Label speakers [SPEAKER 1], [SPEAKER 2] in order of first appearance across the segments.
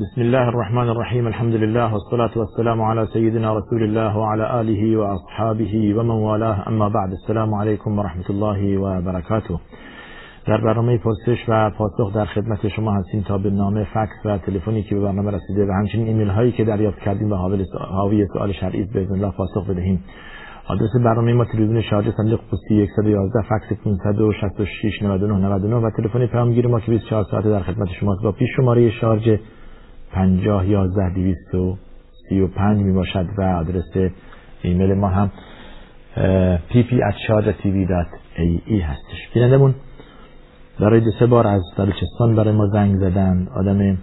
[SPEAKER 1] بسم الله الرحمن الرحيم الحمد لله والصلاة والسلام على سيدنا رسول الله وعلى آله وأصحابه ومن والاه اما بعد السلام عليكم ورحمة الله وبركاته در برنامه پرسش و پاسخ در خدمت شما هستیم تا به نامه فکس و تلفنی که به برنامه رسیده و همچنین ایمیل هایی که دریافت کردیم و حاوی سوال شرعی به الله پاسخ بدهیم. آدرس برنامه ما تلویزیون شارجه صندوق پستی 111 فکس 566 99 99 و تلفن پیامگیر ما که 24 ساعته در خدمت شماست. با پیش شماره شارژ 50 11 235 می باشد و آدرس ایمیل ما هم pp@sharjatv.ae هستش. بینندمون برای دو سه بار از بلوچستان برای ما زنگ زدن. آدم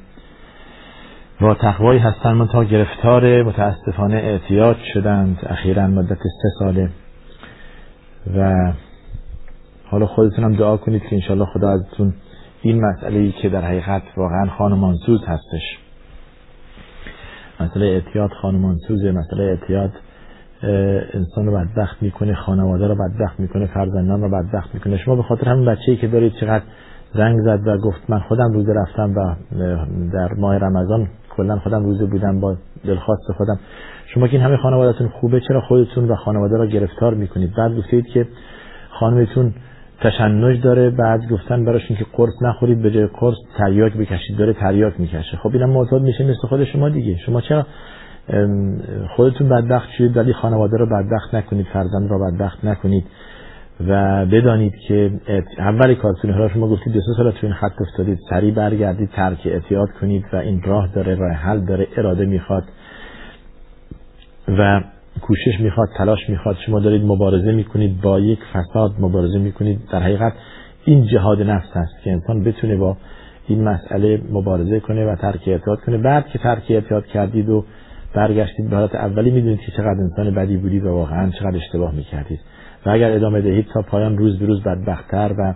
[SPEAKER 1] با تقوایی هستن من تا گرفتار متاسفانه اعتیاد شدند اخیرا مدت سه ساله. و حالا خودتون هم دعا کنید که انشالله خدا ازتون این مسئله ای که در حقیقت واقعا خانمانسوز هستش. مسئله اعتیاد خانمانسوزه مسئله اعتیاد انسان رو بدبخت می‌کنه خانواده رو بدبخت می‌کنه فرزندان رو بدبخت می‌کنه. شما به خاطر همین بچه‌ای که دارید چقدر زنگ زد و گفت من خودم روزه رفتم و در ماه رمضان کلا خودم روزه بودم با دلخواست خودم. شما که این همه خانوادهتون خوبه چرا خودتون و خانواده را گرفتار می‌کنید؟ بعد گفتید که خانمتون تشنج داره بعد گفتن براش که قرص نخورید به جای قرص تریاک بکشید داره تریاک می‌کشه. خب اینم معتاد میشه مثل خود شما دیگه. شما چرا خودتون بدبخت شدید ولی خانواده رو بدبخت نکنید فرزند را بدبخت نکنید و بدانید که اولی کارتون حالا شما گفتید دو سال تو این خط افتادید سریع برگردید ترک اعتیاد کنید و این راه داره راه حل داره اراده می‌خواد. و کوشش می‌خواد تلاش می‌خواد. شما دارید مبارزه می‌کنید با یک فساد مبارزه می‌کنید. در حقیقت این جهاد نفس هست که انسان بتونه با این مسئله مبارزه کنه و ترک اعتیاد کنه. بعد که ترک اعتیاد کردید و برگشتید به حالت اولی می‌دونید که چقدر انسان بدی بودید و واقعا چقدر اشتباه می‌کردید. و اگر ادامه دهید تا پایان روز به روز بدبختتر و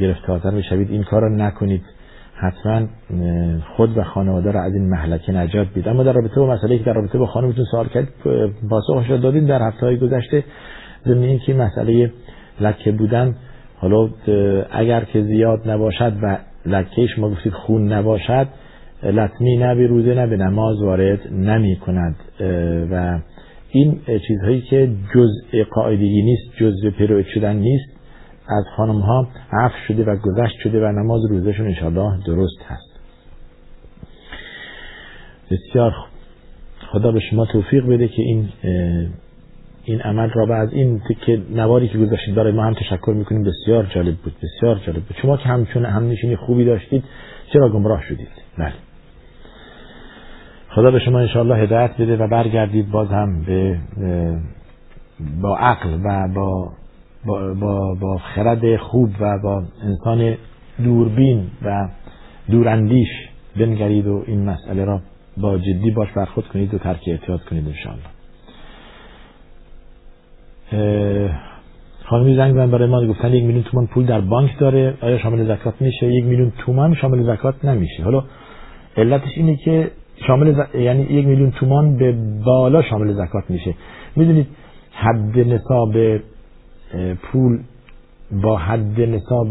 [SPEAKER 1] گرفتارتر می‌شوید. این کار رو نکنید. حتما خود و خانواده را از این محلکه نجات بید اما در رابطه با مسئله که در رابطه با خانمتون سوال کرد پاسخش را دادیم در هفته های گذشته ضمن اینکه مسئله لکه بودن. حالا اگر که زیاد نباشد و لکهش ما گفتید خون نباشد لطمی نه به روزه نه نماز وارد نمی کند و این چیزهایی که جزء قاعدگی نیست جزء پیروید شدن نیست. از خانم ها عفو شده و گذشت شده و نماز روزشون انشاءالله درست هست. بسیار خدا به شما توفیق بده که این این عمل را بعد این که نواری که گذاشتید برای ما هم تشکر می‌کنیم. بسیار جالب بود بسیار جالب بود. شما که همچون هم نشینی خوبی داشتید چرا گمراه شدید؟ بله. خدا به شما انشاءالله هدایت بده و برگردید باز هم به با عقل و با با, با, با خرد خوب و با انسان دوربین و دوراندیش بنگرید و این مسئله را با جدی باش برخود کنید و ترک اعتیاد کنید انشاءالله. خانمی زنگ زن برای ما گفتن یک میلیون تومان پول در بانک داره. آیا شامل زکات میشه؟ یک میلیون تومان شامل زکات نمیشه. حالا علتش اینه که شامل یعنی یک میلیون تومان به بالا شامل زکات میشه. می‌دونید حد نصاب پول با حد نصاب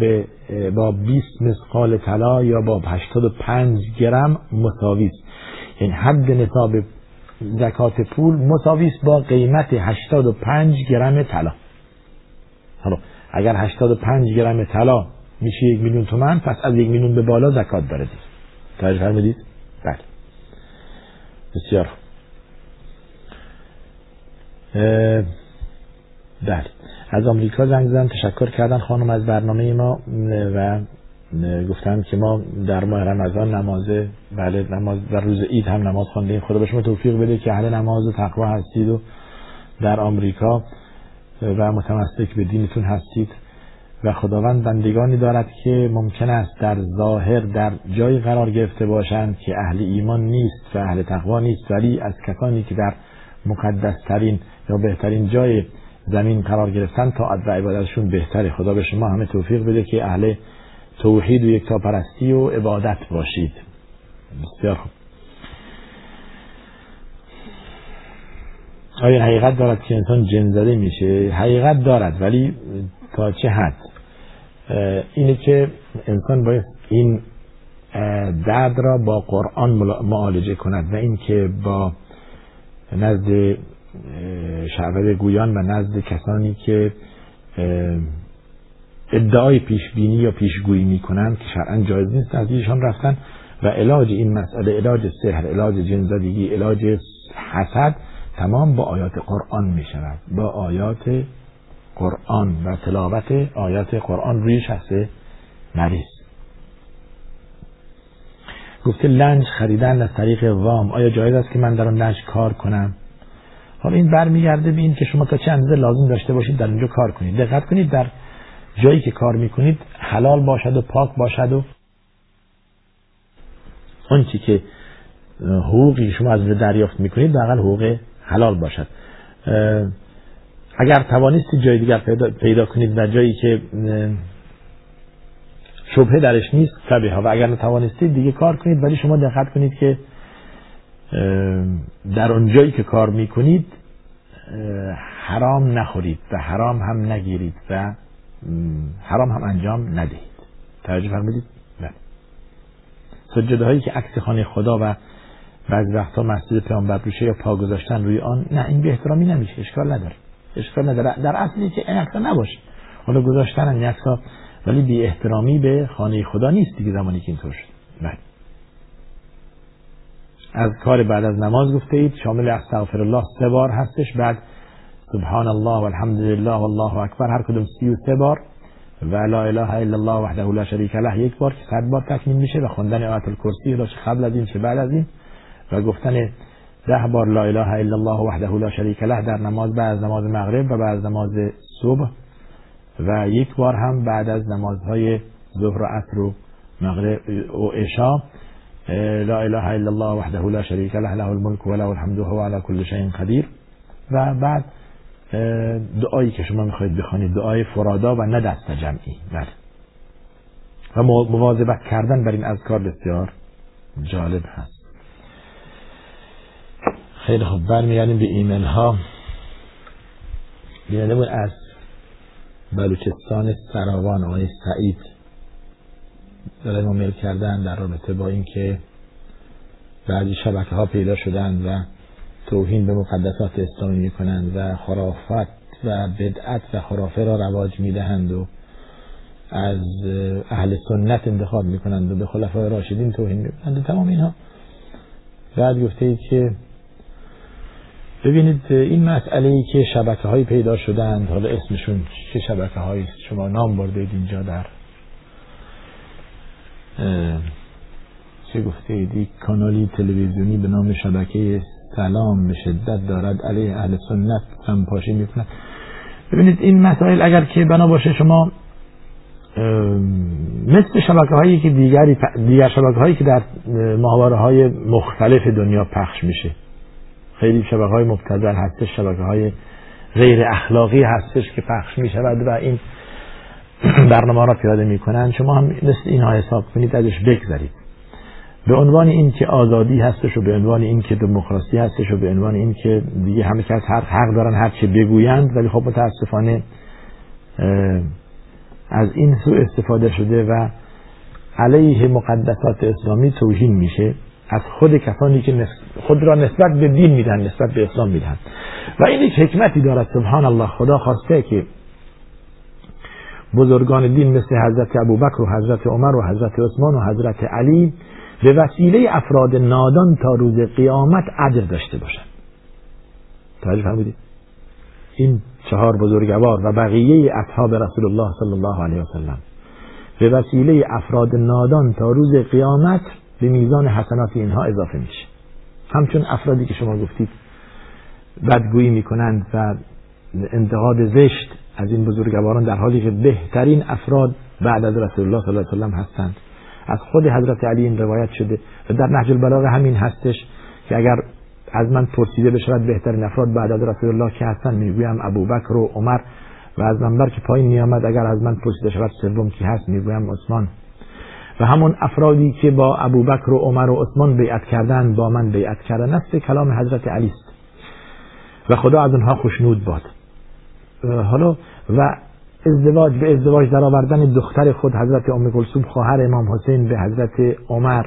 [SPEAKER 1] با 20 مسقال طلا یا با 85 گرم مساوی است یعنی حد نصاب زکات پول مساوی است با قیمت 85 گرم طلا. حالا اگر 85 گرم طلا میشه یک میلیون تومن پس از یک میلیون به بالا زکات داره دید توجه فرمودید؟ بله. بسیار بله. از آمریکا زنگ زدن تشکر کردن خانم از برنامه ما و گفتن که ما در ماه رمضان نماز بله نماز در روز عید هم نماز خواندیم. خدا به شما توفیق بده که اهل نماز و تقوا هستید و در آمریکا و متمسک به دینتون هستید. و خداوند بندگانی دارد که ممکن است در ظاهر در جایی قرار گرفته باشند که اهل ایمان نیست و اهل تقوا نیست ولی از کسانی که در مقدسترین یا بهترین جای زمین قرار گرفتن تا و عبادتشون بهتره. خدا به شما همه توفیق بده که اهل توحید و یکتاپرستی و عبادت باشید. بسیار خوب. آیا حقیقت دارد که انسان جن زده میشه؟ حقیقت دارد ولی تا چه حد؟ اینه که انسان باید این درد را با قرآن معالجه کند و اینکه با نزد شعبه گویان و نزد کسانی که ادعای پیشبینی یا پیشگویی می‌کنند که شرعا جایز نیست از ایشان رفتن و علاج این مسئله علاج سحر علاج جنزدگی علاج حسد تمام با آیات قرآن می شود با آیات قرآن و تلاوت آیات قرآن روی شخص مریض گفته لنج خریدن از طریق وام. آیا جایز است که من در آن لنج کار کنم؟ حالا این برمیگرده به این که شما تا اندازه لازم داشته باشید در اونجا کار کنید. دقت کنید در جایی که کار می‌کنید حلال باشد و پاک باشد و چی که حقوقی شما از دریافت می‌کنید در حقوق حلال باشد. اگر توانستید جای دیگر پیدا, پیدا کنید در جایی که شبهه درش نیست ها و اگر نتوانستید دیگه کار کنید ولی شما دقت کنید که در اون جایی که کار می‌کنید حرام نخورید و حرام هم نگیرید و حرام هم انجام ندهید. توجه فرمودید؟ نه سجده هایی که عکس خانه خدا و بعضی وقتا مسجد پیامبر روشه یا پا گذاشتن روی آن نه این به احترامی نمیشه اشکال نداره. اشکال نداره. در اصلی که این عکس نباشه. حالا گذاشتن این عکس ولی بی احترامی به خانه خدا نیست دیگه زمانی که اینطور شد. بله. از کار بعد از نماز گفته اید شامل استغفر الله سه بار هستش. بعد سبحان الله و الحمد لله و الله اکبر. هر کدوم سی و سه بار. و لا اله الا الله وحده لا شریک له. یک بار که صد بار تکمیل میشه و خوندن آیت الکرسی را قبل از این چه بعد از این. و گفتن ده بار لا اله الا الله وحده لا شریک له در نماز بعد از نماز مغرب و بعد از نماز صبح. و یک بار هم بعد از نمازهای ظهر و عصر و مغرب و عشا لا اله الا الله وحده لا شریک له له الملك و له الحمد و هو على كل شيء قدیر و بعد دعایی که شما می‌خواهید بخوانید دعای فرادا و نه دست جمعی بله و مواظبت کردن بر این اذکار بسیار جالب هست خیلی خوب برمیگردیم به ایمیل ها بینده از بلوچستان سراوان آقای سعید داره ما میل کردن در رابطه با اینکه بعضی شبکه ها پیدا شدن و توهین به مقدسات اسلامی می‌کنند و خرافت و بدعت و خرافه را رواج می‌دهند و از اهل سنت انتخاب می‌کنند و به خلفای راشدین توهین می‌کنند و تمام اینها. بعد گفته اید که ببینید این مسئله ای که شبکه های پیدا شدند حالا اسمشون چه شبکه هایی شما نام بردید اینجا در چه گفته اید کانالی تلویزیونی به نام شبکه سلام به شدت دارد. علیه اهل سنت سمپاشی می‌کنه ببینید این مسائل اگر که بنا باشه شما مثل شبکه هایی که دیگری دیگر شبکه هایی که در ماهواره های مختلف دنیا پخش میشه. خیلی شبکه های مبتذل هستش شبکه های غیر اخلاقی هستش که پخش می شود و این برنامه را پیاده می کنند شما هم مثل اینها حساب کنید ازش بگذارید به عنوان این که آزادی هستش و به عنوان این که دموکراسی هستش و به عنوان این که دیگه همه کس حق, حق دارن هر چه بگویند ولی خب متاسفانه از این سو استفاده شده و علیه مقدسات اسلامی توهین میشه. از خود کسانی که خود را نسبت به دین میدن نسبت به اسلام میدن. و این یک حکمتی دارد. سبحان الله خدا خواسته که بزرگان دین مثل حضرت ابوبکر و حضرت عمر و حضرت عثمان و حضرت علی به وسیله افراد نادان تا روز قیامت اجر داشته باشند. توجه فرمودید؟ این چهار بزرگوار و بقیه اصحاب رسول الله صلی الله علیه وسلم به وسیله افراد نادان تا روز قیامت به میزان حسنات اینها اضافه میشه. همچون افرادی که شما گفتید بدگویی می‌کنند و انتقاد زشت از این بزرگواران در حالی که بهترین افراد بعد از رسول الله صلی الله علیه وسلم هستند. از خود حضرت علی این روایت شده و در نهج البلاغه همین هستش که اگر از من پرسیده بشود بهترین افراد بعد از رسول الله که هستند می‌گویم ابوبکر و عمر. و از منبر که پایین میآمد اگر از من پرسیده شود سوم کی هست می‌گویم عثمان. و همون افرادی که با ابوبکر و عمر و عثمان بیعت کردن با من بیعت کردن است کلام حضرت علی است و خدا از اونها خوشنود باد. حالا و ازدواج به ازدواج در آوردن دختر خود حضرت ام کلثوم خواهر امام حسین به حضرت عمر.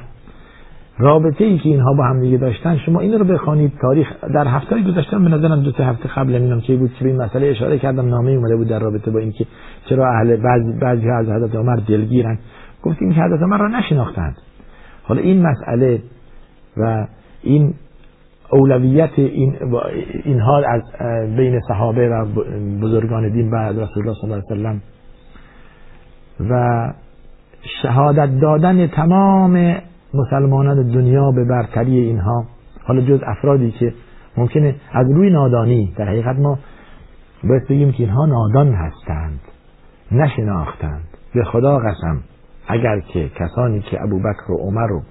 [SPEAKER 1] رابطه ای که اینها با هم دیگه داشتن شما این رو بخوانید. تاریخ در هفته گذشته به نظرم دو سه هفته قبل نمی‌دونم که بود که به این مسئله اشاره کردم. نامه اومده بود در رابطه با اینکه چرا اهل بعضی بعضی از حضرت عمر دلگیرن. گفتیم که حضرت عمر را نشناختند. حالا این مسئله و این اولویت این اینها از بین صحابه و بزرگان دین بعد رسول الله صلی الله علیه وسلم و شهادت دادن تمام مسلمانان دنیا به برتری اینها حالا جز افرادی که ممکنه از روی نادانی در حقیقت ما باید بگیم که اینها نادان هستند نشناختند. به خدا قسم اگر که کسانی که ابوبکر و عمر و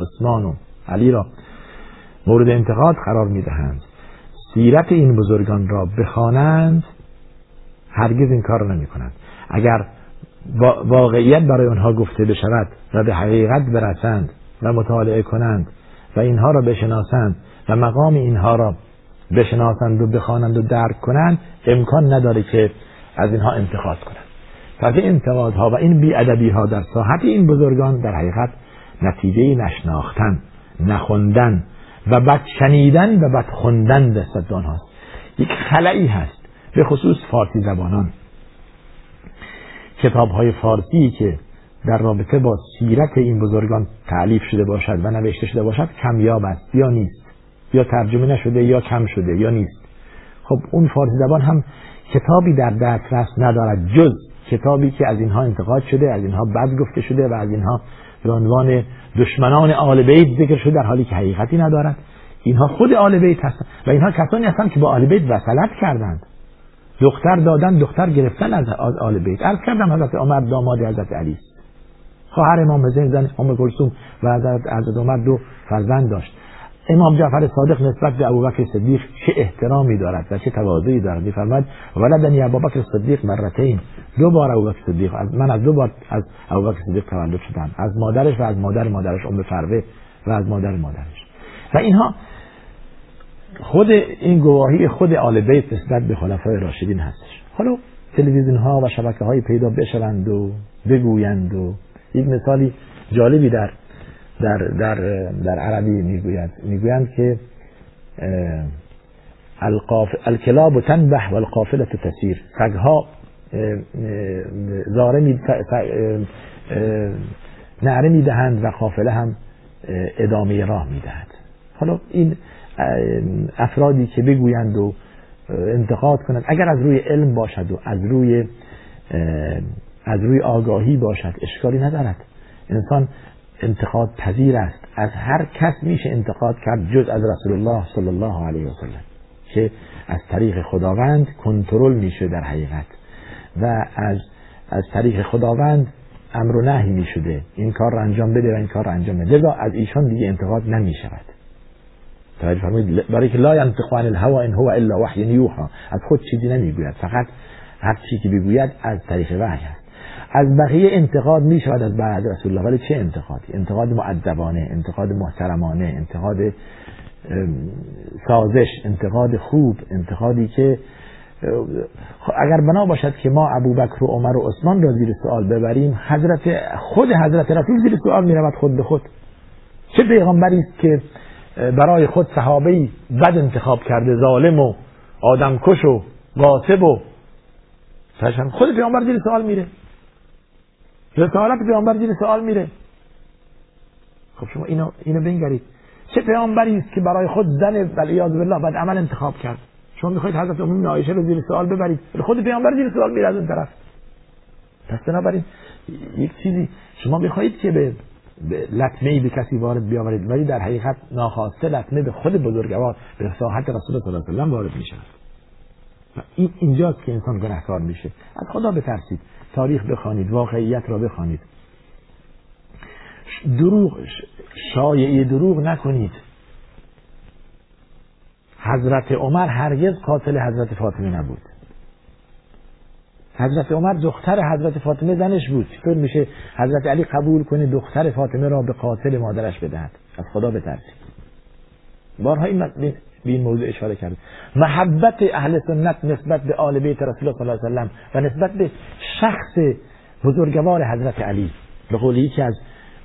[SPEAKER 1] عثمان و علی را مورد انتقاد قرار می‌دهند. سیرت این بزرگان را بخوانند هرگز این کار را نمی کنند اگر واقعیت برای آنها گفته بشود و به حقیقت برسند و مطالعه کنند و اینها را بشناسند و مقام اینها را بشناسند و بخوانند و درک کنند امکان نداره که از اینها انتقاد کنند. پس این انتقادها و این بیادبی ها در ساحت این بزرگان در حقیقت نتیجه نشناختن نخوندن. و بد شنیدن و بد خوندن دست آنهاست یک خلایی هست به خصوص فارسی زبانان. کتاب های فارسی که در رابطه با سیرت این بزرگان تعلیف شده باشد و نوشته شده باشد کمیاب است یا نیست؟ یا ترجمه نشده یا کم شده یا نیست؟ خب اون فارسی زبان هم کتابی در دسترس ندارد جز کتابی که از اینها انتقاد شده از اینها بد گفته شده و از اینها به عنوان دشمنان آل بیت ذکر شده در حالی که حقیقتی ندارد. اینها خود آل بیت هستند و اینها کسانی هستند که با آل بیت وصلت کردند. دختر دادن دختر گرفتن از آل بیت. عرض کردم حضرت عمر داماد حضرت علی. خواهر امام حسین زن ام کلثوم و حضرت حضرت عمر دو فرزند داشت. امام جعفر صادق نسبت به ابوبکر صدیق چه احترامی دارد و چه تواضعی دارد میفرماید ولدنی ابوبکر صدیق مرتين دو بار ابوبکر صدیق من از دو بار از ابوبکر صدیق تولد شدم. از مادرش و از مادر مادرش ام فروه و از مادر مادرش. و اینها خود این گواهی خود آل بیت نسبت به خلفای راشدین هستش. حالا تلویزیون ها و شبکه های پیدا بشوند و بگویند و یک مثالی جالبی در در در در عربی می‌گوید. می‌گویند که الکلاب تنبح و القافله تسیر. سگها زاره می نعره می‌دهند و قافله هم ادامه راه می‌دهد. حالا این افرادی که بگویند و انتقاد کنند اگر از روی علم باشد و از روی از روی آگاهی باشد اشکالی ندارد. انسان انتقاد پذیر است. از هر کس میشه انتقاد کرد جز از رسول الله صلی الله علیه و سلم که از طریق خداوند کنترل میشه در حقیقت. و از از طریق خداوند امر و نهی می‌شده. این کار را انجام بده و این کار را انجام بده. لذا از ایشان دیگه انتقاد نمی‌شود. توجه فرمایید برای که لا ینطق الهوا ان هو الا وحی یوحى از خود چیزی نمی‌گوید. فقط هر چی که بگوید از طریق وحی است. از بقیه انتقاد می شود از بعد رسول الله. ولی چه انتقادی؟ انتقاد معدبانه انتقاد محترمانه انتقاد سازش انتقاد خوب انتقادی که خب اگر بنا باشد که ما ابوبکر و عمر و عثمان را زیر سوال ببریم حضرت خود حضرت رسول زیر سوال می رود خود به خود. چه پیغمبری است که برای خود صحابه بد انتخاب کرده ظالم و آدمکش و غاصب و خود پیغمبر زیر سوال میره. رسالت پیامبر زیر سوال میره. خب شما اینو اینو بنگرید. چه پیامبری است که برای خود زن ولیاذ بالله بعد عمل انتخاب کرد؟ شما می‌خواید حضرت ام عایشه رو زیر سوال ببرید. خود پیامبر زیر سوال میره از اون طرف. پس بنابراین یک چیزی شما می‌خواهید که به لطمه به کسی وارد بیاورید ولی در حقیقت ناخواسته لطمه به خود بزرگوار به ساحت رسول صلی الله علیه و وارد میشه این اینجاست که انسان گناهکار میشه. از خدا بترسید. تاریخ بخوانید واقعیت را بخوانید. دروغ شایعی دروغ نکنید. حضرت عمر هرگز قاتل حضرت فاطمه نبود. حضرت عمر دختر حضرت فاطمه زنش بود. چطور میشه حضرت علی قبول کنه دختر فاطمه را به قاتل مادرش بدهد؟ از خدا بترسید بارها این به این موضوع اشاره کرد. محبت اهل سنت نسبت به آل بیت رسول الله صلی الله علیه و و نسبت به شخص بزرگوار حضرت علی به قول یکی از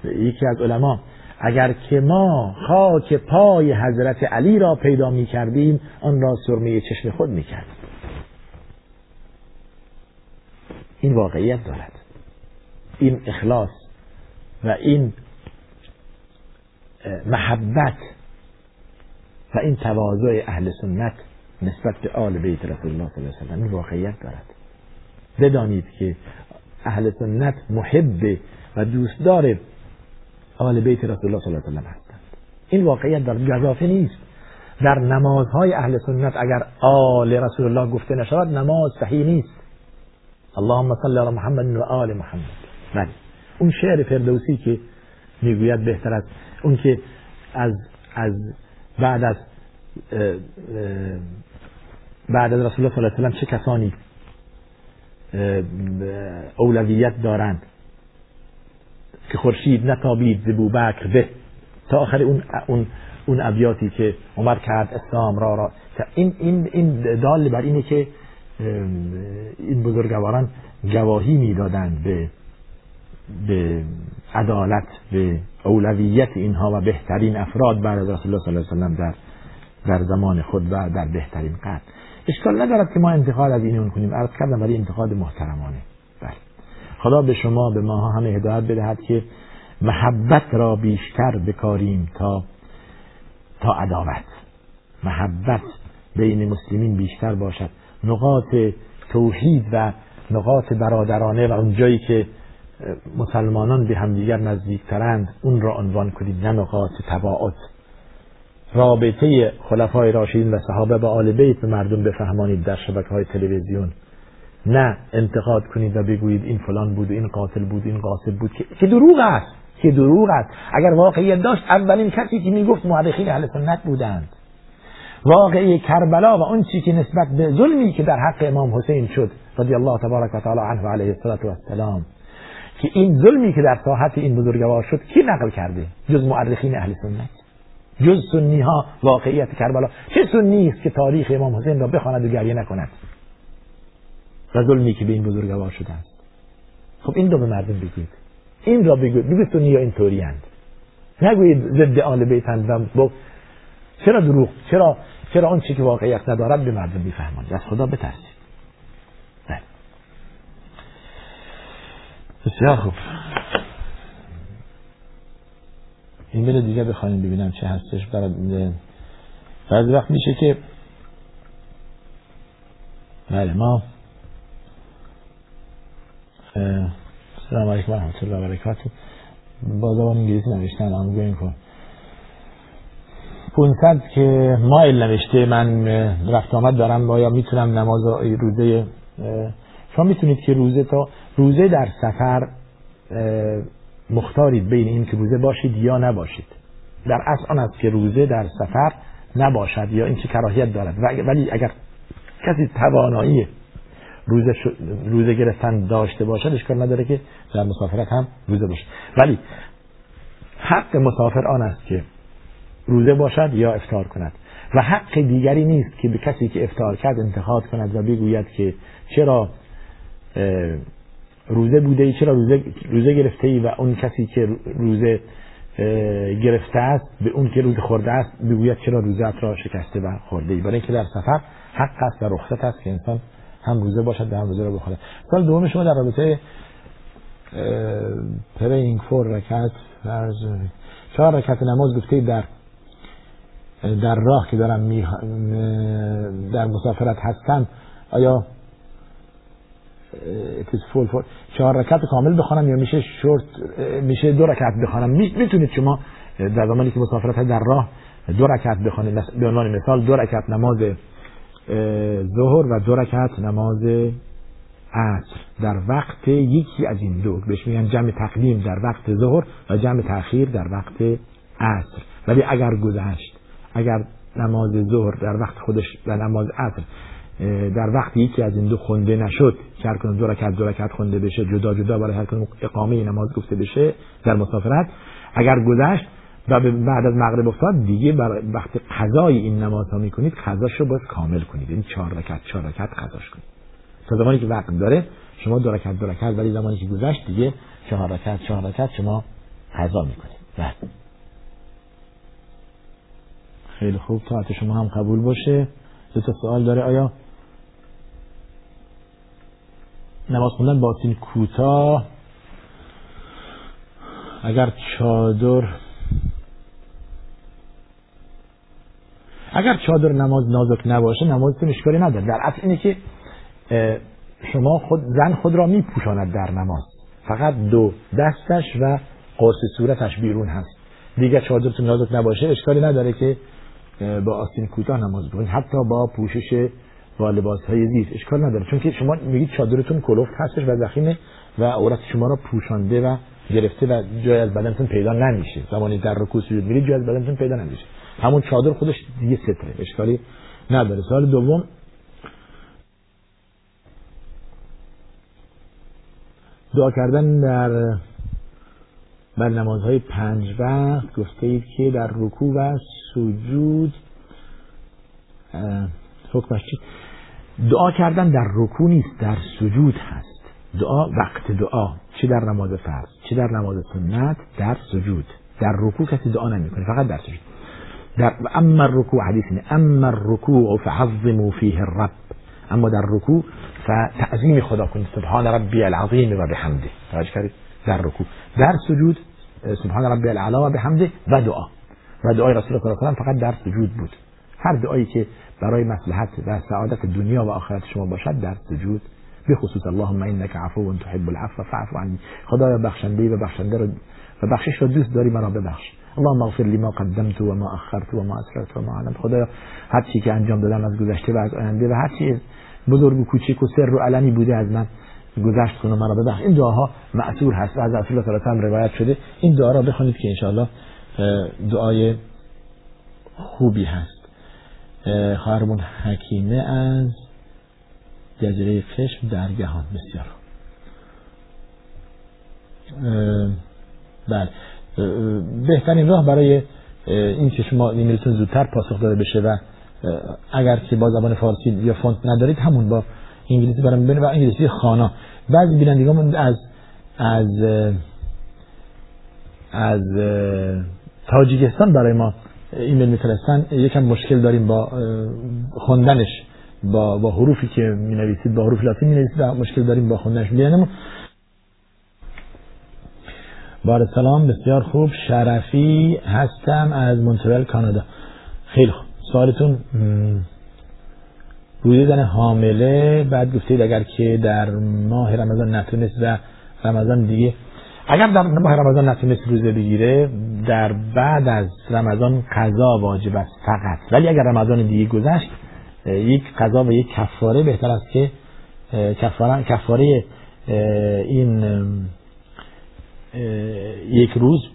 [SPEAKER 1] یکی از علما اگر که ما خاک پای حضرت علی را پیدا می کردیم آن را سرمه چشم خود می کردیم این واقعیت دارد. این اخلاص و این محبت این تواضع اهل سنت نسبت به آل بیت رسول الله صلی الله علیه و این واقعیت دارد. بدانید که اهل سنت محب و دوستدار آل بیت رسول الله صلی الله علیه و هستند. این واقعیت در گذافه نیست. در نمازهای اهل سنت اگر آل رسول الله گفته نشود نماز صحیح نیست. اللهم صل علی محمد و آل محمد. بله. اون شعر فردوسی که می‌گوید بهتر از اون که از از بعد از بعد از رسول الله صلی الله علیه و چه کسانی اولویت دارند که خورشید نتابید ز بوبکر به تا آخر اون اون اون ابیاتی که عمر کرد اسلام را را این این این دال بر اینه که این بزرگواران گواهی می‌دادند به به عدالت به اولویت اینها و بهترین افراد بعد از رسول الله صلی الله علیه و در در زمان خود و در بهترین قرن اشکال ندارد که ما انتقاد از این کنیم. عرض کردم ولی انتقاد محترمانه. بله. خدا به شما به ماها همه هدایت بدهد که محبت را بیشتر بکاریم تا تا عداوت. محبت بین مسلمین بیشتر باشد. نقاط توحید و نقاط برادرانه و اون جایی که مسلمانان به همدیگر نزدیکترند. اون را عنوان کنید نه نقاط تباعت. رابطه خلفای راشدین و صحابه با آل بیت به مردم بفهمانید در شبکه های تلویزیون. نه انتقاد کنید و بگویید این فلان بود و این قاتل بود این قاتل بود که دروغ است که دروغ است. اگر واقعیت داشت اولین کسی که می‌گفت مورخین اهل سنت بودند. واقعی کربلا و اون چی که نسبت به ظلمی که در حق امام حسین شد رضی الله تبارک و تعالی عنه و علیه السلام که این ظلمی که در ساحت این بزرگوار شد کی نقل کرده؟ جز مورخین اهل سنت. جز سنی ها واقعیت کربلا. چه سنی است که تاریخ امام حسین را بخواند و گریه نکند؟ و ظلمی که به این بزرگوار شده است. خب این رو به مردم بگید این را بگوید. بگید سنی ها اینطوری اند. نگویید ضد آل بیتند و چرا دروغ؟ چرا چرا آن چی که واقعیت ندارد به مردم بفهمانید از خدا بترسید بله بسیار خوب. ایمیل دیگه بخوایم ببینم چه هستش برای بعضی وقت میشه که بله ما سلام علیکم و رحمت الله و برکاته. با زبان انگلیسی نوشتن آن کن 500 که مایل نوشته من رفت آمد دارم آیا می‌تونم نماز روزه شما می‌تونید که روزه تا روزه در سفر مختارید بین این که روزه باشید یا نباشید. در اصل آن است که روزه در سفر نباشد یا این چه کراهیت دارد. ولی اگر کسی توانایی روزه, روزه گرفتن داشته باشد اشکال نداره که در مسافرت هم روزه باشه ولی حق مسافر آن است که روزه باشد یا افتار کند. و حق دیگری نیست که به کسی که افتار کرد انتخاب کند و بگوید که چرا روزه بوده ای؟ چرا روزه, روزه گرفته ای و اون کسی که روزه گرفته است به اون که روزه خورده است بگوید چرا روزه را شکسته و خورده ای؟ برای اینکه در سفر حق است و رخصت است که انسان هم روزه باشد و هم روزه را بخوره سال دوم شما در رابطه پرینگ فور رکعت فرض چهار رکعت نماز گفته در در راه که دارم می در مسافرت هستم آیا فول فول چهار رکعت کامل بخوانم یا میشه شورت میشه دو رکعت بخوانم؟ می‌تونید شما در زمانی که مسافرت در راه دو رکعت بخوانید. به عنوان مثال دو رکعت نماز ظهر و دو رکعت نماز عصر. در وقت یکی از این دو. بهش میگن جمع تقدیم در وقت ظهر و جمع تاخیر در وقت عصر. ولی اگر گذشت اگر نماز ظهر در وقت خودش و نماز عصر در وقت یکی از این دو خونده نشد که هر دو رکعت دو رکعت خونده بشه جدا جدا برای هر کنون اقامه نماز گفته بشه در مسافرت اگر گذشت و بعد از مغرب افتاد دیگه بر وقت قضای این نماز ها می‌کنید قضاش رو باید کامل کنید. این چهار رکعت چهار رکعت قضاش کنید. تا زمانی که وقت داره شما دو رکعت دو رکعت ولی زمانی که گذشت دیگه چهار رکعت چهار رکعت شما قضا می‌کنید. بله. خیلی خوب. تا شما هم قبول باشه. دو سوال داره. آیا نماز خوندن با سین کوتاه. اگر چادر اگر چادر نماز نازک نباشه نمازتون اشکالی نداره. در اصل اینه که شما خود زن خود را میپوشاند در نماز. فقط دو دستش و قرص صورتش بیرون هست. دیگر چادرتون نازک نباشه اشکالی نداره که با آستین کوتاه نماز بخونید. حتی با پوشش با لباس های زیر اشکال نداره. چون که شما میگید چادرتون کلوفت هستش و زخیمه و عورت شما را پوشانده و گرفته و جای از بدنتون پیدا نمیشه. زمانی در رکوع سجود میرید جای از بدنتون پیدا نمیشه. همون چادر خودش دیگه ستره. اشکالی نداره. سال دوم. دعا کردن در بر نمازهای پنج وقت گفته اید که در رکوع و سجود حکمش چی؟ دعا کردن در رکوع نیست در سجود هست. دعا وقت دعا چه در نماز فرض چه در نماز سنت در سجود. در رکوع کسی دعا نمی‌کنه فقط در سجود. در اما الرکوع حدیث اما الرکوع فعظموا فیه الرب. اما در رکوع فتعظیم خدا کنید سبحان ربی العظیم و بحمده. توجه کردید؟ در رکوع. در سجود سبحان ربی العلا و بحمده و دعا. و دعای رسول الله فقط در سجود بود. هر دعایی که برای مصلحت و سعادت دنیا و آخرت شما باشد در سجود به خصوص اللهم انک عفو تحب العفو فاعف عنی. خدایا بخشنده و بخشنده و بخشش رو دوست داری مرا ببخش. اللهم اغفر ما قدمت و ما اخرت و ما اسررت و ما علمت خدایا هر چی که انجام دادم از گذشته و از آینده و هر چی بزرگ و کوچک و سر و علنی بوده از من گذشت کنه مرا ببخش. این دعاها معصور هست و از رسول الله صلی روایت شده. این دعا را بخونید که انشاءالله دعای خوبی هست. خواهرمون حکیمه از جزیره فشم در گهان بسیار بله. بهترین راه برای این که شما ایمیلتون زودتر پاسخ داده بشه و اگر که با زبان فارسی یا فونت ندارید همون با انگلیسی برام ببینید و انگلیسی خانا. بعضی بینندگان از از از تاجیکستان برای ما ایمیل میفرستن یکم مشکل داریم با خوندنش با با حروفی که می نویسید با حروف لاتین می نویسید مشکل داریم با خوندنش بیانم بار سلام بسیار خوب شرفی هستم از مونترل کانادا. خیلی خوب. سوالتون زن حامله بعد گفتید اگر که در ماه رمضان نتونست و رمضان دیگه اگر در ماه رمضان نتونست روزه بگیره در بعد از رمضان قضا واجب است فقط. ولی اگر رمضان دیگه گذشت یک قضا و یک کفاره بهتر است که کفاره, کفاره این یک روز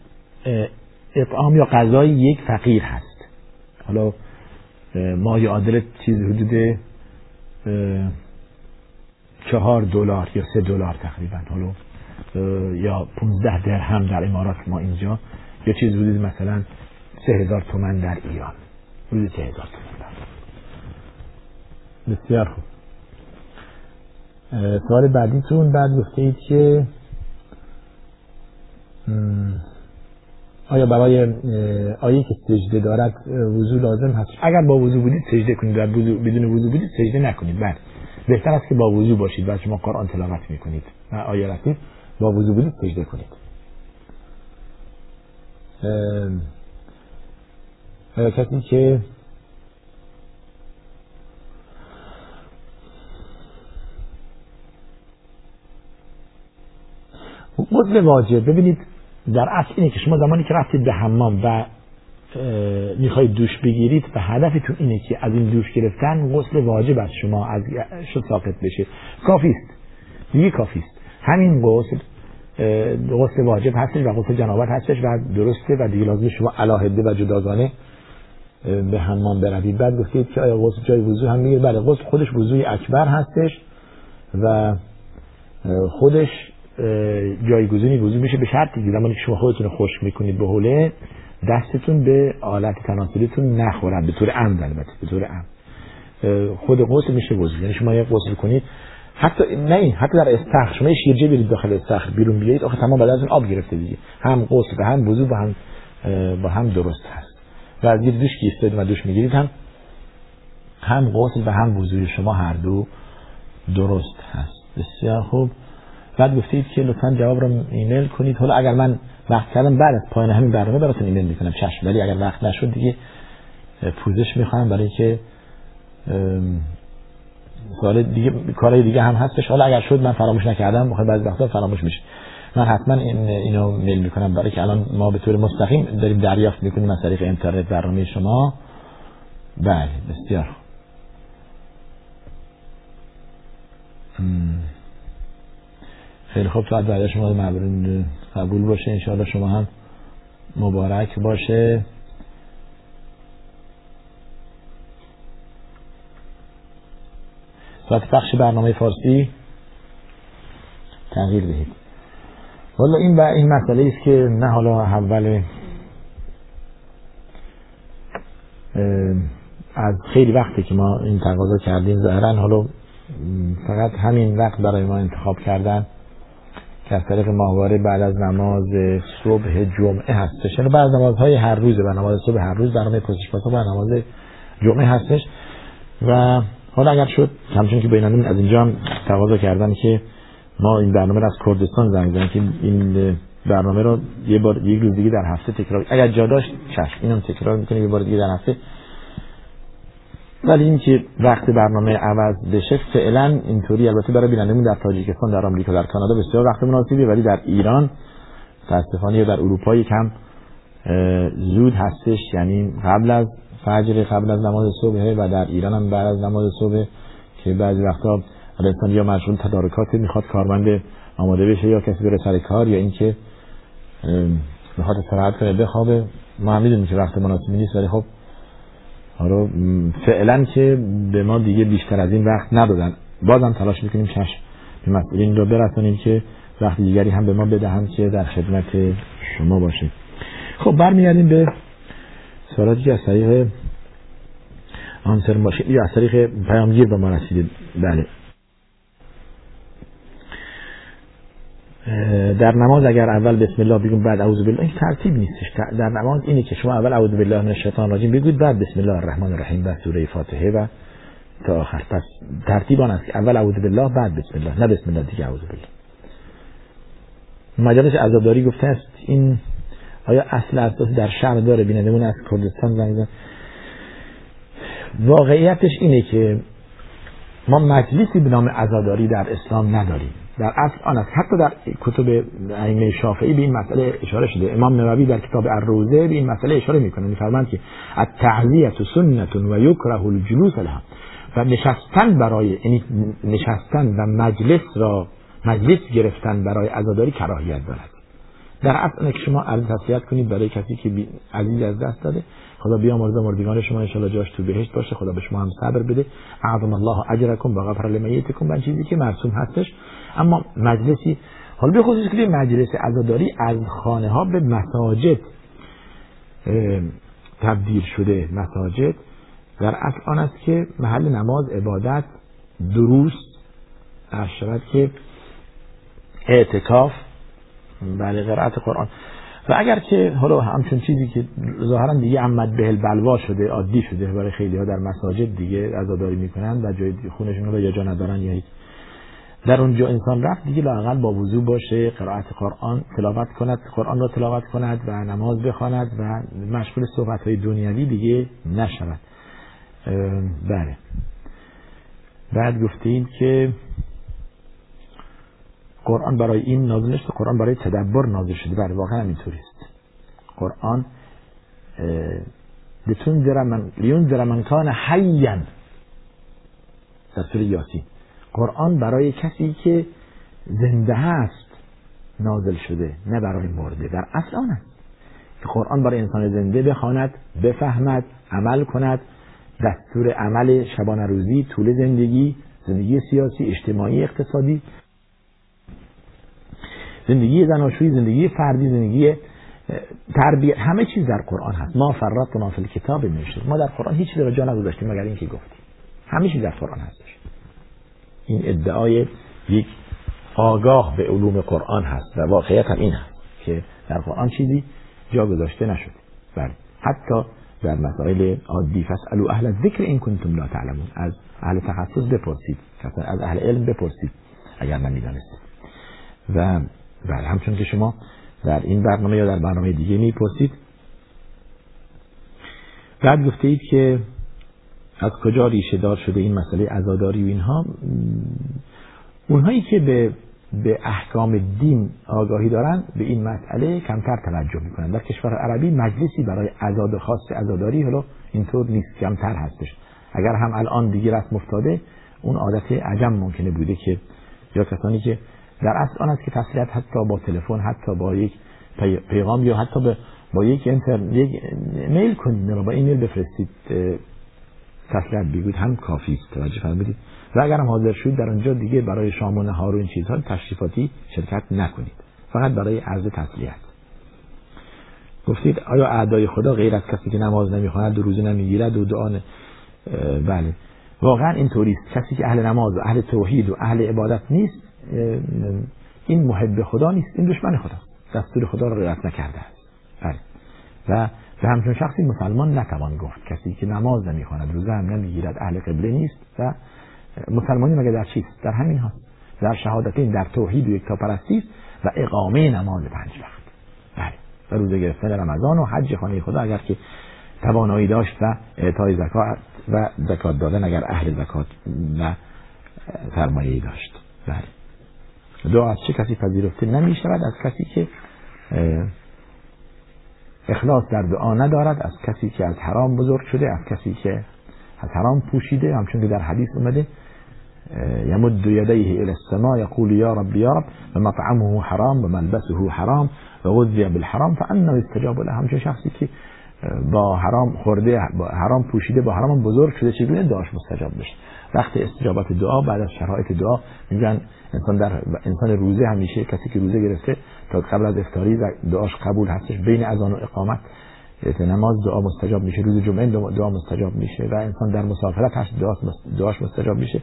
[SPEAKER 1] اطعام یا قضای یک فقیر هست. حالا ما عادل چیز حدود چهار دلار یا سه دلار تقریبا. حالا یا 15 درهم در امارات ما اینجا. یا چیز حدود مثلا سه هزار تومن در ایران. حدود سه هزار تومن در بسیار خوب. سوال بعدیتون بعد گفته اید که آیا برای آیه که سجده دارد وضو لازم هست؟ اگر با وضو بودید سجده کنید. و بدون وضو بودید سجده نکنید. بعد بهتر است که با وضو باشید. و شما قرآن تلاوت می‌کنید. و آیه رسید. با وضو بودید سجده کنید. کسی که غسل واجب. ببینید در اصل اینه که شما زمانی که رفتید به حمام و می‌خواید دوش بگیرید و هدفتون اینه که از این دوش گرفتن غسل واجب از شما از شد ساقط بشه. کافی است. دیگه کافی است. همین غسل غسل واجب هستش و غسل جنابت هستش و درسته و دیگه لازم شما علاهده و جداگانه به حمام بروید. بعد گفتید که آیا غسل جای وضو هم می‌گیره بله غسل خودش وضوی اکبر هستش و خودش جایگزینی وضو میشه به شرطی که زمانی که شما خودتون خشک می‌کنید به حوله دستتون به آلت تناسلیتون نخورد به طور عمد البته به طور عمد خود غسل میشه وضو یعنی شما یه غسل کنید حتی نه حتی در استخر شما یه شیرجه برید داخل استخر بیرون بیایید آخه تمام بدنتون آب گرفته دیگه. هم غسل و هم وضو با هم با هم درست هست. و از یه دوش که و دوش می‌گیرید هم هم غسل و هم وضوی شما هر دو درست هست. بسیار خوب. بعد گفتید که لطفا جواب رو ایمیل کنید. حالا اگر من وقت کردم بعد از پایان همین برنامه براتون ایمیل می‌کنم. چشم. ولی اگر وقت نشد دیگه پوزش می‌خوام برای که سوال دیگه کارهای دیگه هم هستش. حالا اگر شد من فراموش نکردم بخاطر بعضی وقتا فراموش میشه من حتما این اینو میل می‌کنم برای که الان ما به طور مستقیم داریم دریافت می‌کنیم از طریق اینترنت برنامه شما. بله بسیار. خیلی خوب. تا بعد شما مبرون قبول باشه. انشاءالله شما هم مبارک باشه. ساعت پخش برنامه فارسی تغییر دهید. والا این این مسئله است که نه حالا اول از خیلی وقتی که ما این تقاضا کردیم. ظاهرا حالا فقط همین وقت برای ما انتخاب کردن که از طریق ماهواره بعد از نماز صبح جمعه هستش. یعنی بعد نمازهای هر روز و نماز صبح هر روز برنامه پرسش پاسخ و نماز جمعه هستش. و حالا اگر شد همچون که بینندون از اینجا هم تقاضا کردن که ما این برنامه رو از کردستان زنگ زنیم که این برنامه رو یه بار یک روز دیگه در هفته تکرار اگر جا داشت چشم اینم تکرار می‌کنه یه بار دیگه در هفته. ولی اینکه وقت برنامه عوض بشه فعلا اینطوری البته برای بینندگان در تاجیکستان در آمریکا در کانادا بسیار وقت مناسبی ولی در ایران متاسفانه در اروپا یکم زود هستش. یعنی قبل از فجر قبل از نماز صبح و در ایران هم بعد از نماز صبح که بعضی وقتا انسان یا مشغول تدارکات می‌خواد کارمند آماده بشه یا کسی بره سر کار یا اینکه می‌خواد استراحت کنه بخوابه. ما هم می‌دونیم که وقت مناسبی نیست ولی خب حالا فعلا که به ما دیگه بیشتر از این وقت ندادن. بازم تلاش می‌کنیم چشم به مسئولین رو برسانیم که وقت دیگری هم به ما بدهند که در خدمت شما باشه. خب برمیگردیم به سوالاتی که از طریق آنسر باشه یا از طریق پیامگیر به ما رسیده بله. در نماز اگر اول بسم الله بگیم بعد اعوذ بالله این ترتیب نیستش. در نماز اینه که شما اول اعوذ بالله من الشیطان الرجیم بگوید بعد بسم الله الرحمن الرحیم و سوره فاتحه و تا آخر. پس ترتیب آن است اول اعوذ بالله بعد بسم الله نه بسم الله دیگه اعوذ بالله. مجالس عزاداری گفته است این آیا اصل اساس در شهر داره؟ بینندمون از کردستان زنگ واقعیتش اینه که ما مجلسی به نام عزاداری در اسلام نداریم. در اصل آن است. حتی در کتب ائمه شافعی به این مسئله اشاره شده. امام نووی در کتاب الروزه به این مسئله اشاره می‌کنه. میفرمایند که التعزیه سنت و یکره الجلوس لها. و نشستن برای یعنی نشستن و مجلس را مجلس گرفتن برای عزاداری کراهیت دارد. در اصل که شما عزیز تسلیت کنید برای کسی که عزیز از دست داده. خدا بیامرزه مردگان شما ان جاش تو بهشت باشه. خدا به شما هم صبر بده. اعظم الله اجرکم و غفر لمیتکم. و چیزی که مرسوم هستش. اما مجلسی حالا به خصوص که مجلس عزاداری از خانه ها به مساجد تبدیل شده مساجد. در اصل آن است که محل نماز عبادت دروس شود که اعتکاف بله قرائت قرآن. و اگر که حالا همچون چیزی که ظاهرا دیگه عمد بهل بلوا شده عادی شده برای خیلی ها در مساجد دیگه عزاداری می‌کنن و جای خونشون رو یا جا ندارن یا در اونجا انسان رفت دیگه لاقل با وضوع باشه قرائت قرآن تلاوت کند قرآن را تلاوت کند و نماز بخواند و مشغول صحبت های دنیوی دیگه نشود. بله. بعد گفتیم که قرآن برای این نازل نشده قرآن برای تدبر نازل شده. بله واقعا اینطوری است. قرآن لتنذر من لیونذر من کان حیا. در سوره یاسین. قرآن برای کسی که زنده هست نازل شده نه برای مرده. در اصل آن است که قرآن برای انسان زنده بخواند بفهمد عمل کند. دستور عمل شبانه روزی طول زندگی زندگی سیاسی اجتماعی اقتصادی. زندگی زناشویی زندگی فردی زندگی تربیت همه چیز در قرآن هست. ما فرطنا فی الکتاب میشه ما در قرآن هیچ چیزی رو جا نگذاشتیم مگر اینکه گفتیم. همه چیز در قرآن هستش این ادعای یک آگاه به علوم قرآن هست و واقعیت هم این هست که در قرآن چیزی جا گذاشته نشده. بله. حتی در مسائل عادی فسالو اهل ذکر این کنتم لا تعلمون. از اهل تخصص بپرسید. از اهل علم بپرسید اگر نمی‌دانستید و بله همچون که شما در این برنامه یا در برنامه دیگه می‌پرسید. بعد گفته اید که از کجا ریشه دار شده این مسئله عزاداری و اینها. اونهایی که به به احکام دین آگاهی دارن به این مسئله کمتر توجه می‌کنن. در کشور عربی مجلسی برای عزاد خاص عزاداری حالا اینطور نیست کمتر هستش. اگر هم الان دیگه رسم افتاده اون عادت عجم ممکنه بوده که یا کسانی که در اصل آن است که تسلیت حتی با تلفن حتی با یک پیغام یا حتی با یک انتر یک میل کنید با ایمیل بفرستید. تسلیت بگوید. هم کافی است. توجه فرمودید. و اگر هم حاضر شد در اونجا دیگه برای شام و نهار و این چیزها تشریفاتی شرکت نکنید. فقط برای عرض تسلیت. گفتید آیا اعدای خدا غیر از کسی که نماز نمی‌خواند و روزه نمی‌گیرد و دعا بله. واقعا اینطوری است. کسی که اهل نماز و اهل توحید و اهل عبادت نیست این محب خدا نیست این دشمن خدا. دستور خدا را رعایت نکرده است. بله. و به همچون شخصی مسلمان نتوان گفت. کسی که نماز نمی‌خواند روزه هم نمی‌گیرد اهل قبله نیست و مسلمانی مگه در چیست؟ در همین ها در شهادتین در توحید و یکتاپرستی و اقامه نماز پنج وقت. بله. و روزه گرفتن رمضان و حج خانه خدا. اگر که توانایی داشت و اعطای زکات و زکات دادن اگر اهل زکات و سرمایه داشت. بله. دعا از چه کسی پذیرفته نمی شود از کسی که اخلاص در دعا ندارد از کسی که از حرام بزرگ شده از کسی که از حرام پوشیده. همچون که در حدیث اومده يمد يديه الى السماء يقول يا رب يا رب ومطعمه حرام وملبسه حرام وغذي بالحرام فانه يستجاب له. همچون شخصی که با حرام خورده با حرام پوشیده با حرام بزرگ شده چگونه دعاش مستجاب بشه؟ وقت استجابت دعا بعد از شرایط دعا میگن انسان در انسان روزه همیشه کسی که روزه گرفته تا قبل از افطاری دعاش قبول هستش بین اذان و اقامت نماز دعا مستجاب میشه روز جمعه دعا مستجاب میشه و انسان در مسافرت هست دعاش مستجاب میشه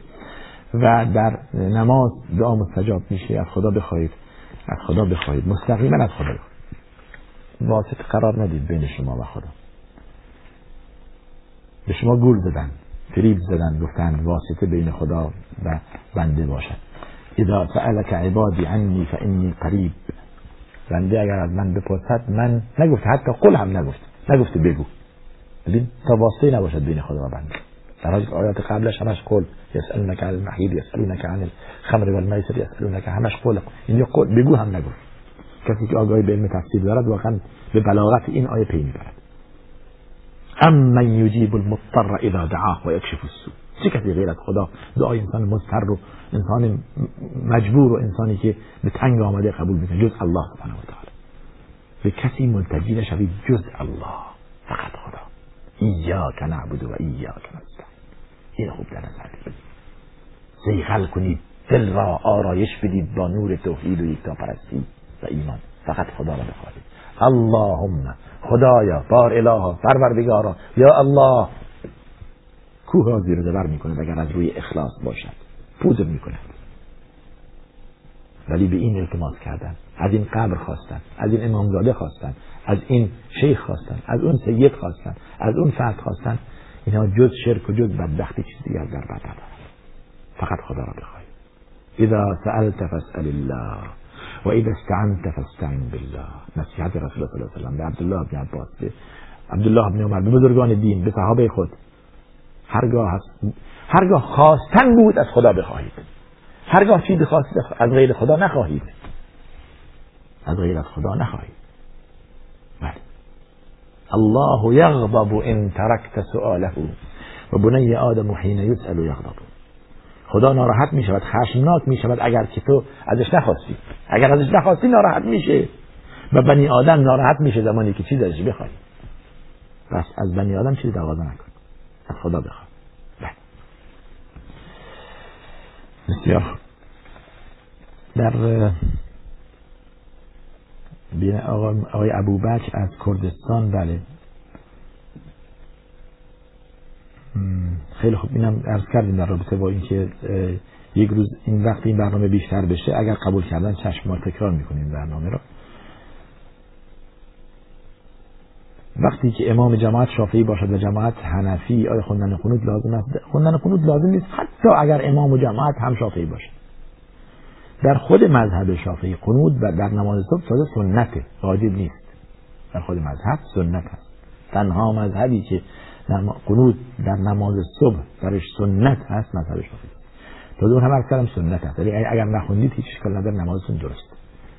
[SPEAKER 1] و در نماز دعا مستجاب میشه از خدا بخواهید از خدا بخواهید مستقیما از خدا بخواهید. واسط قرار ندید بین شما و خدا. به شما گول زدن. فریب زدن گفتن واسطه بین خدا و بنده باشد. اذا سألك عبادی عنی فانی قریب. بنده اگر از من بپرسد من نگفت حتی قل هم نگفت. نگفته بگو. ببین تا واسطه نباشد بین خدا و بنده. در حالی آیات قبلش همش قل یسألونک عن المحید یسألونک عن الخمر والمیسر یسألونک همش قل. این قل بگو هم نگو کسی که آگاهی به علم تفسیر دارد واقعا به بلاغت این آیه پی می‌برد. من یجیب المضطر اذا دعاه و یکشف السوء. چه کسی غیر از خدا؟ دعای إنسان مضطر و إنسان مجبور و انسانی که به تنگ آمده قبول میکنه جز الله سبحانه و تعالی به کسی ملتجی نشوید جز الله. فقط خدا. ایاک نعبد و ایاک نستعین این خوب در نظر بگیرید زیغل کنید. دل را آرایش بدید با نور توحید و یکتا پرستی و ایمان. فقط خدا را بخواهید اللهم خدایا بار اله پروردگارا. یا الله کوه را زیر زبر می‌کند اگر از روی اخلاص باشد. پودر می‌کند. ولی به این التماس کردن. از این قبر خواستن از این امامزاده خواستن از این شیخ خواستن از اون سید خواستن از اون فرد خواستن. اینها جز شرک و جز بدبختی چیز دیگر در بر فقط خدا را بخواهید اذا سألت فاسأل الله. و اذا استعنت فاستعن بالله. نصیحت رسول الله صلی الله علیه و به عبدالله بن عباس. به عبدالله بن عمر به بزرگان دین به صحابه خود. هرگاه هست هرگاه خواستن بود از خدا بخواهید. هرگاه چیزی خواستید از غیر خدا نخواهید. از غیر از خدا نخواهید. بله. الله یغضب ان ترکت سؤاله. و بنی آدم حین یسأل یغضب. خدا ناراحت می شود خشمناک می شود اگر که تو ازش نخواستی. اگر ازش نخواستی ناراحت میشه. و بنی آدم ناراحت میشه زمانی که چیز ازش بخوای پس از بنی آدم چیزی تقاضا نکن. از خدا بخواه بله. بسیار در بین آقای, ابوبکر از کردستان بله. خیلی خوب. اینم عرض کردیم در رابطه با اینکه یک روز این وقت این برنامه بیشتر بشه اگر قبول کردن چشم ما تکرار می‌کنیم برنامه را وقتی که امام جماعت شافعی باشد و جماعت حنفی آیا خوندن قنوت لازم است. خوندن قنوت لازم نیست حتی اگر امام و جماعت هم شافعی باشد. در خود مذهب شافعی قنوت و در نماز صبح تازه سنته واجب نیست. در خود مذهب سنت است. تنها مذهبی که قنوت در نماز صبح درش سنت هست مذهب شافعی تازه اون هم کردم سنت هست. یعنی اگر نخوندید هیچ اشکال نداره نمازتون درست.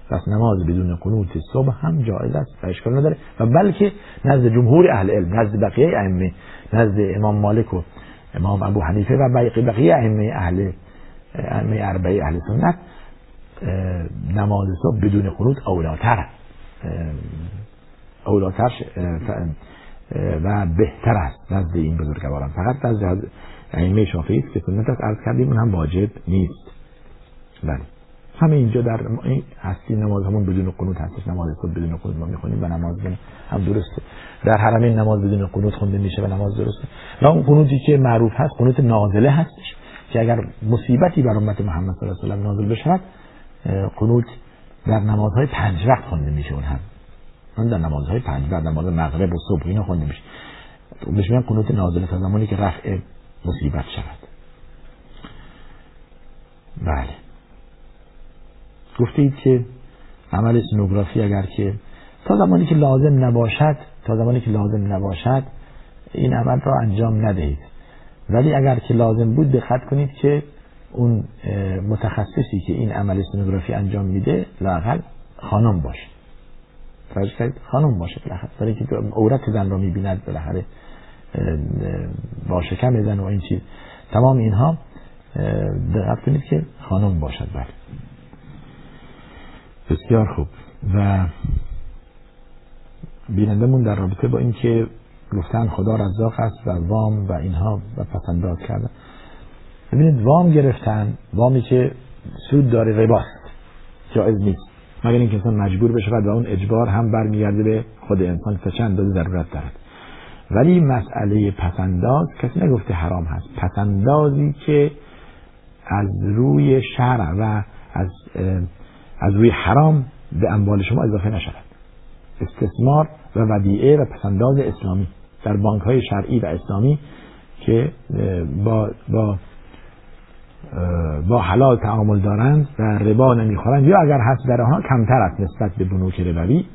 [SPEAKER 1] پس نماز بدون قنوت صبح هم جایز است و اشکال نداره. و بلکه نزد جمهور اهل علم نزد بقیه ائمه نزد امام مالک و امام ابو حنیفه و بقیه ائمه اهل ائمه اربعه اهل سنت نماز صبح بدون قنوت اولاتر اولاتر و بهتر است نزد این بزرگواران. فقط نزد ائمه شافعی است که سنت است. عرض کردیم اون هم واجب نیست. بله. همه اینجا در این هستی نماز همون بدون قنوت هستش نماز صبح بدون قنوت ما می‌خونیم و نماز هم درسته. در حرمین نماز بدون قنوت خونده میشه و نماز درسته. و اون قنوتی که معروف هست قنوت نازله هستش که اگر مصیبتی بر امت محمد صلی الله علیه و سلم نازل بشود قنوت در نمازهای پنج وقت خونده میشه اون هم. اون در نمازهای پنج وقت نماز مغرب و صبح اینا خونده میشه بهش میگن قنوت نازله تا زمانی که رفع مصیبت شود. بله. گفتید که عمل سنوگرافی اگر که تا زمانی که لازم نباشد تا زمانی که لازم نباشد این عمل را انجام ندهید. ولی اگر که لازم بود دقت کنید که اون متخصصی که این عمل سنوگرافی انجام میده لاقل خانم باشه. توجه خانم باشه بالاخره. برای اینکه عورت زن را می‌بیند بالاخره با شکم زن و این چیز. تمام اینها دقت کنید که خانم باشد. بله. بسیار خوب. و بینندمون در رابطه با اینکه گفتن خدا رزاق است و وام و اینها و پسنداز کردن. ببینید وام گرفتن وامی که سود داره رباست جایز نیست. مگر اینکه انسان مجبور بشه و اون اجبار هم برمیگرده به خود انسان که چند اندازه ضرورت دارد. ولی مسئله پسنداز کسی نگفته حرام هست. پسندازی که از روی شرع و از از روی حرام به اموال شما اضافه نشود. استثمار و ودیعه و پسنداز اسلامی در بانک های شرعی و اسلامی که با با با حلال تعامل دارند و ربا نمی‌خورند. یا اگر هست در آنها کمتر است نسبت به بنوک ربوی.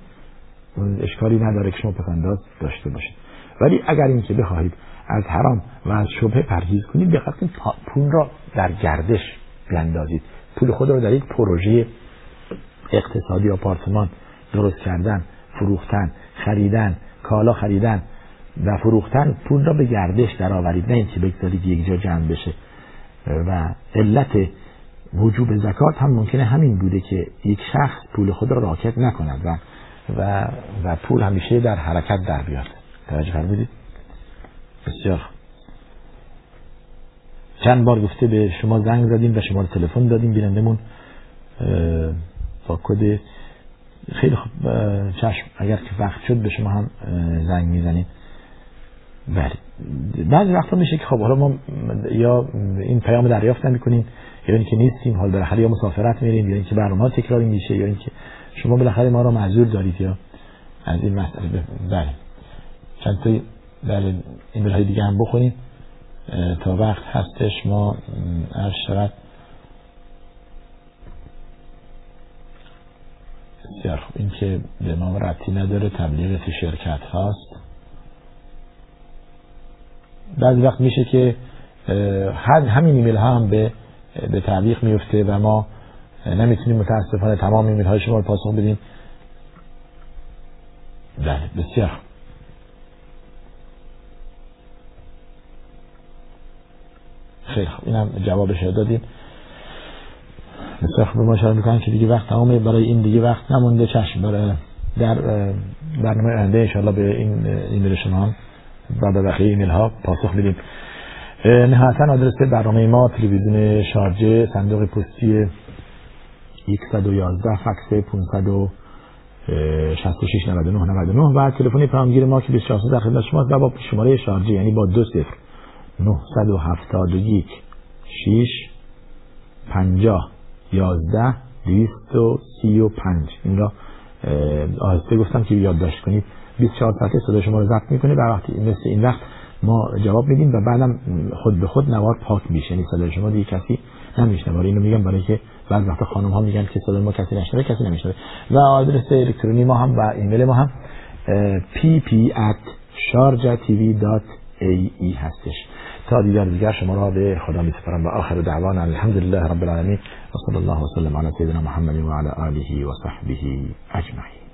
[SPEAKER 1] اشکالی نداره که شما پسنداز داشته باشید. ولی اگر اینکه بخواهید از حرام و از شبه پرهیز کنید دقت کنید پول را در گردش بیندازید پول خود را در یک پروژه اقتصادی آپارتمان درست کردن فروختن خریدن کالا خریدن و فروختن پول را به گردش درآورید. نه اینکه بگذارید یک جا جمع بشه. و علت وجوب زکات هم ممکنه همین بوده که یک شخص پول خود را راکت نکند و و و پول همیشه در حرکت در بیاد. توجه فرمودید؟ بسیار چند بار گفته به شما زنگ زدیم و شما تلفن دادیم. بینندمون با کد خیلی خوب چشم. اگر که وقت شد به شما هم زنگ می‌زنیم. بله. بعضی وقتا میشه که خب حالا ما یا این پیام دریافت نمی‌کنیم یا اینکه نیستیم حال بالاخره یا مسافرت میریم یا اینکه برنامه تکراری میشه یا اینکه شما بالاخره ما رو معذور دارید یا از این مسئله. بله. چند تا بله ایمیل های دیگه هم بخونیم. تا وقت هستش ما عرض شود. بسیار خوب. این که به ما ربطی نداره تبلیغ شرکت هاست بعضی وقت میشه که همین ایمیل ها هم به به تعلیق میفته و ما نمی‌تونیم متاسفانه تمام ایمیل های شما رو پاسخ بدیم. بله بسیار. خیلی خوب. اینم جوابش دادیم بسیار خوب. ما شاید می‌کنم که دیگه وقت تمامه. برای این دیگه وقت نمونده چشم. برای در برنامه آینده انشاءالله به این ایمیل شما هم و به بقیه ایمیل ها پاسخ بدیم نهایتا آدرس برنامه ما تلویزیون شارجه صندوق پستی 111 فکس 500 66 99 99 و تلفن پیامگیر ما که 24 در خدمت شماست و با شماره شارژی یعنی با دو صفر 971 6 50 11 235 این را آهسته گفتم که یادداشت کنید. 24 ساعته صدا شما رو ضبط می‌کنه و وقتی مثل این وقت ما جواب میدیم و بعدم خود به خود نوار پاک میشه. یعنی صدای شما دیگه کسی نمیشنوه. اینو میگم برای که بعد وقت خانم ها میگن که صدای ما کسی نشنوه کسی نمیشنوه. و آدرس الکترونی ما هم و ایمیل ما هم pp at sharjatv.ae هستش. تا دیگر دیگر شما را به خدا می سپارم و آخر دعوانا الحمدلله رب العالمین. و صلی الله وسلم علی سیدنا محمد و علی آله و صحبه اجمعین.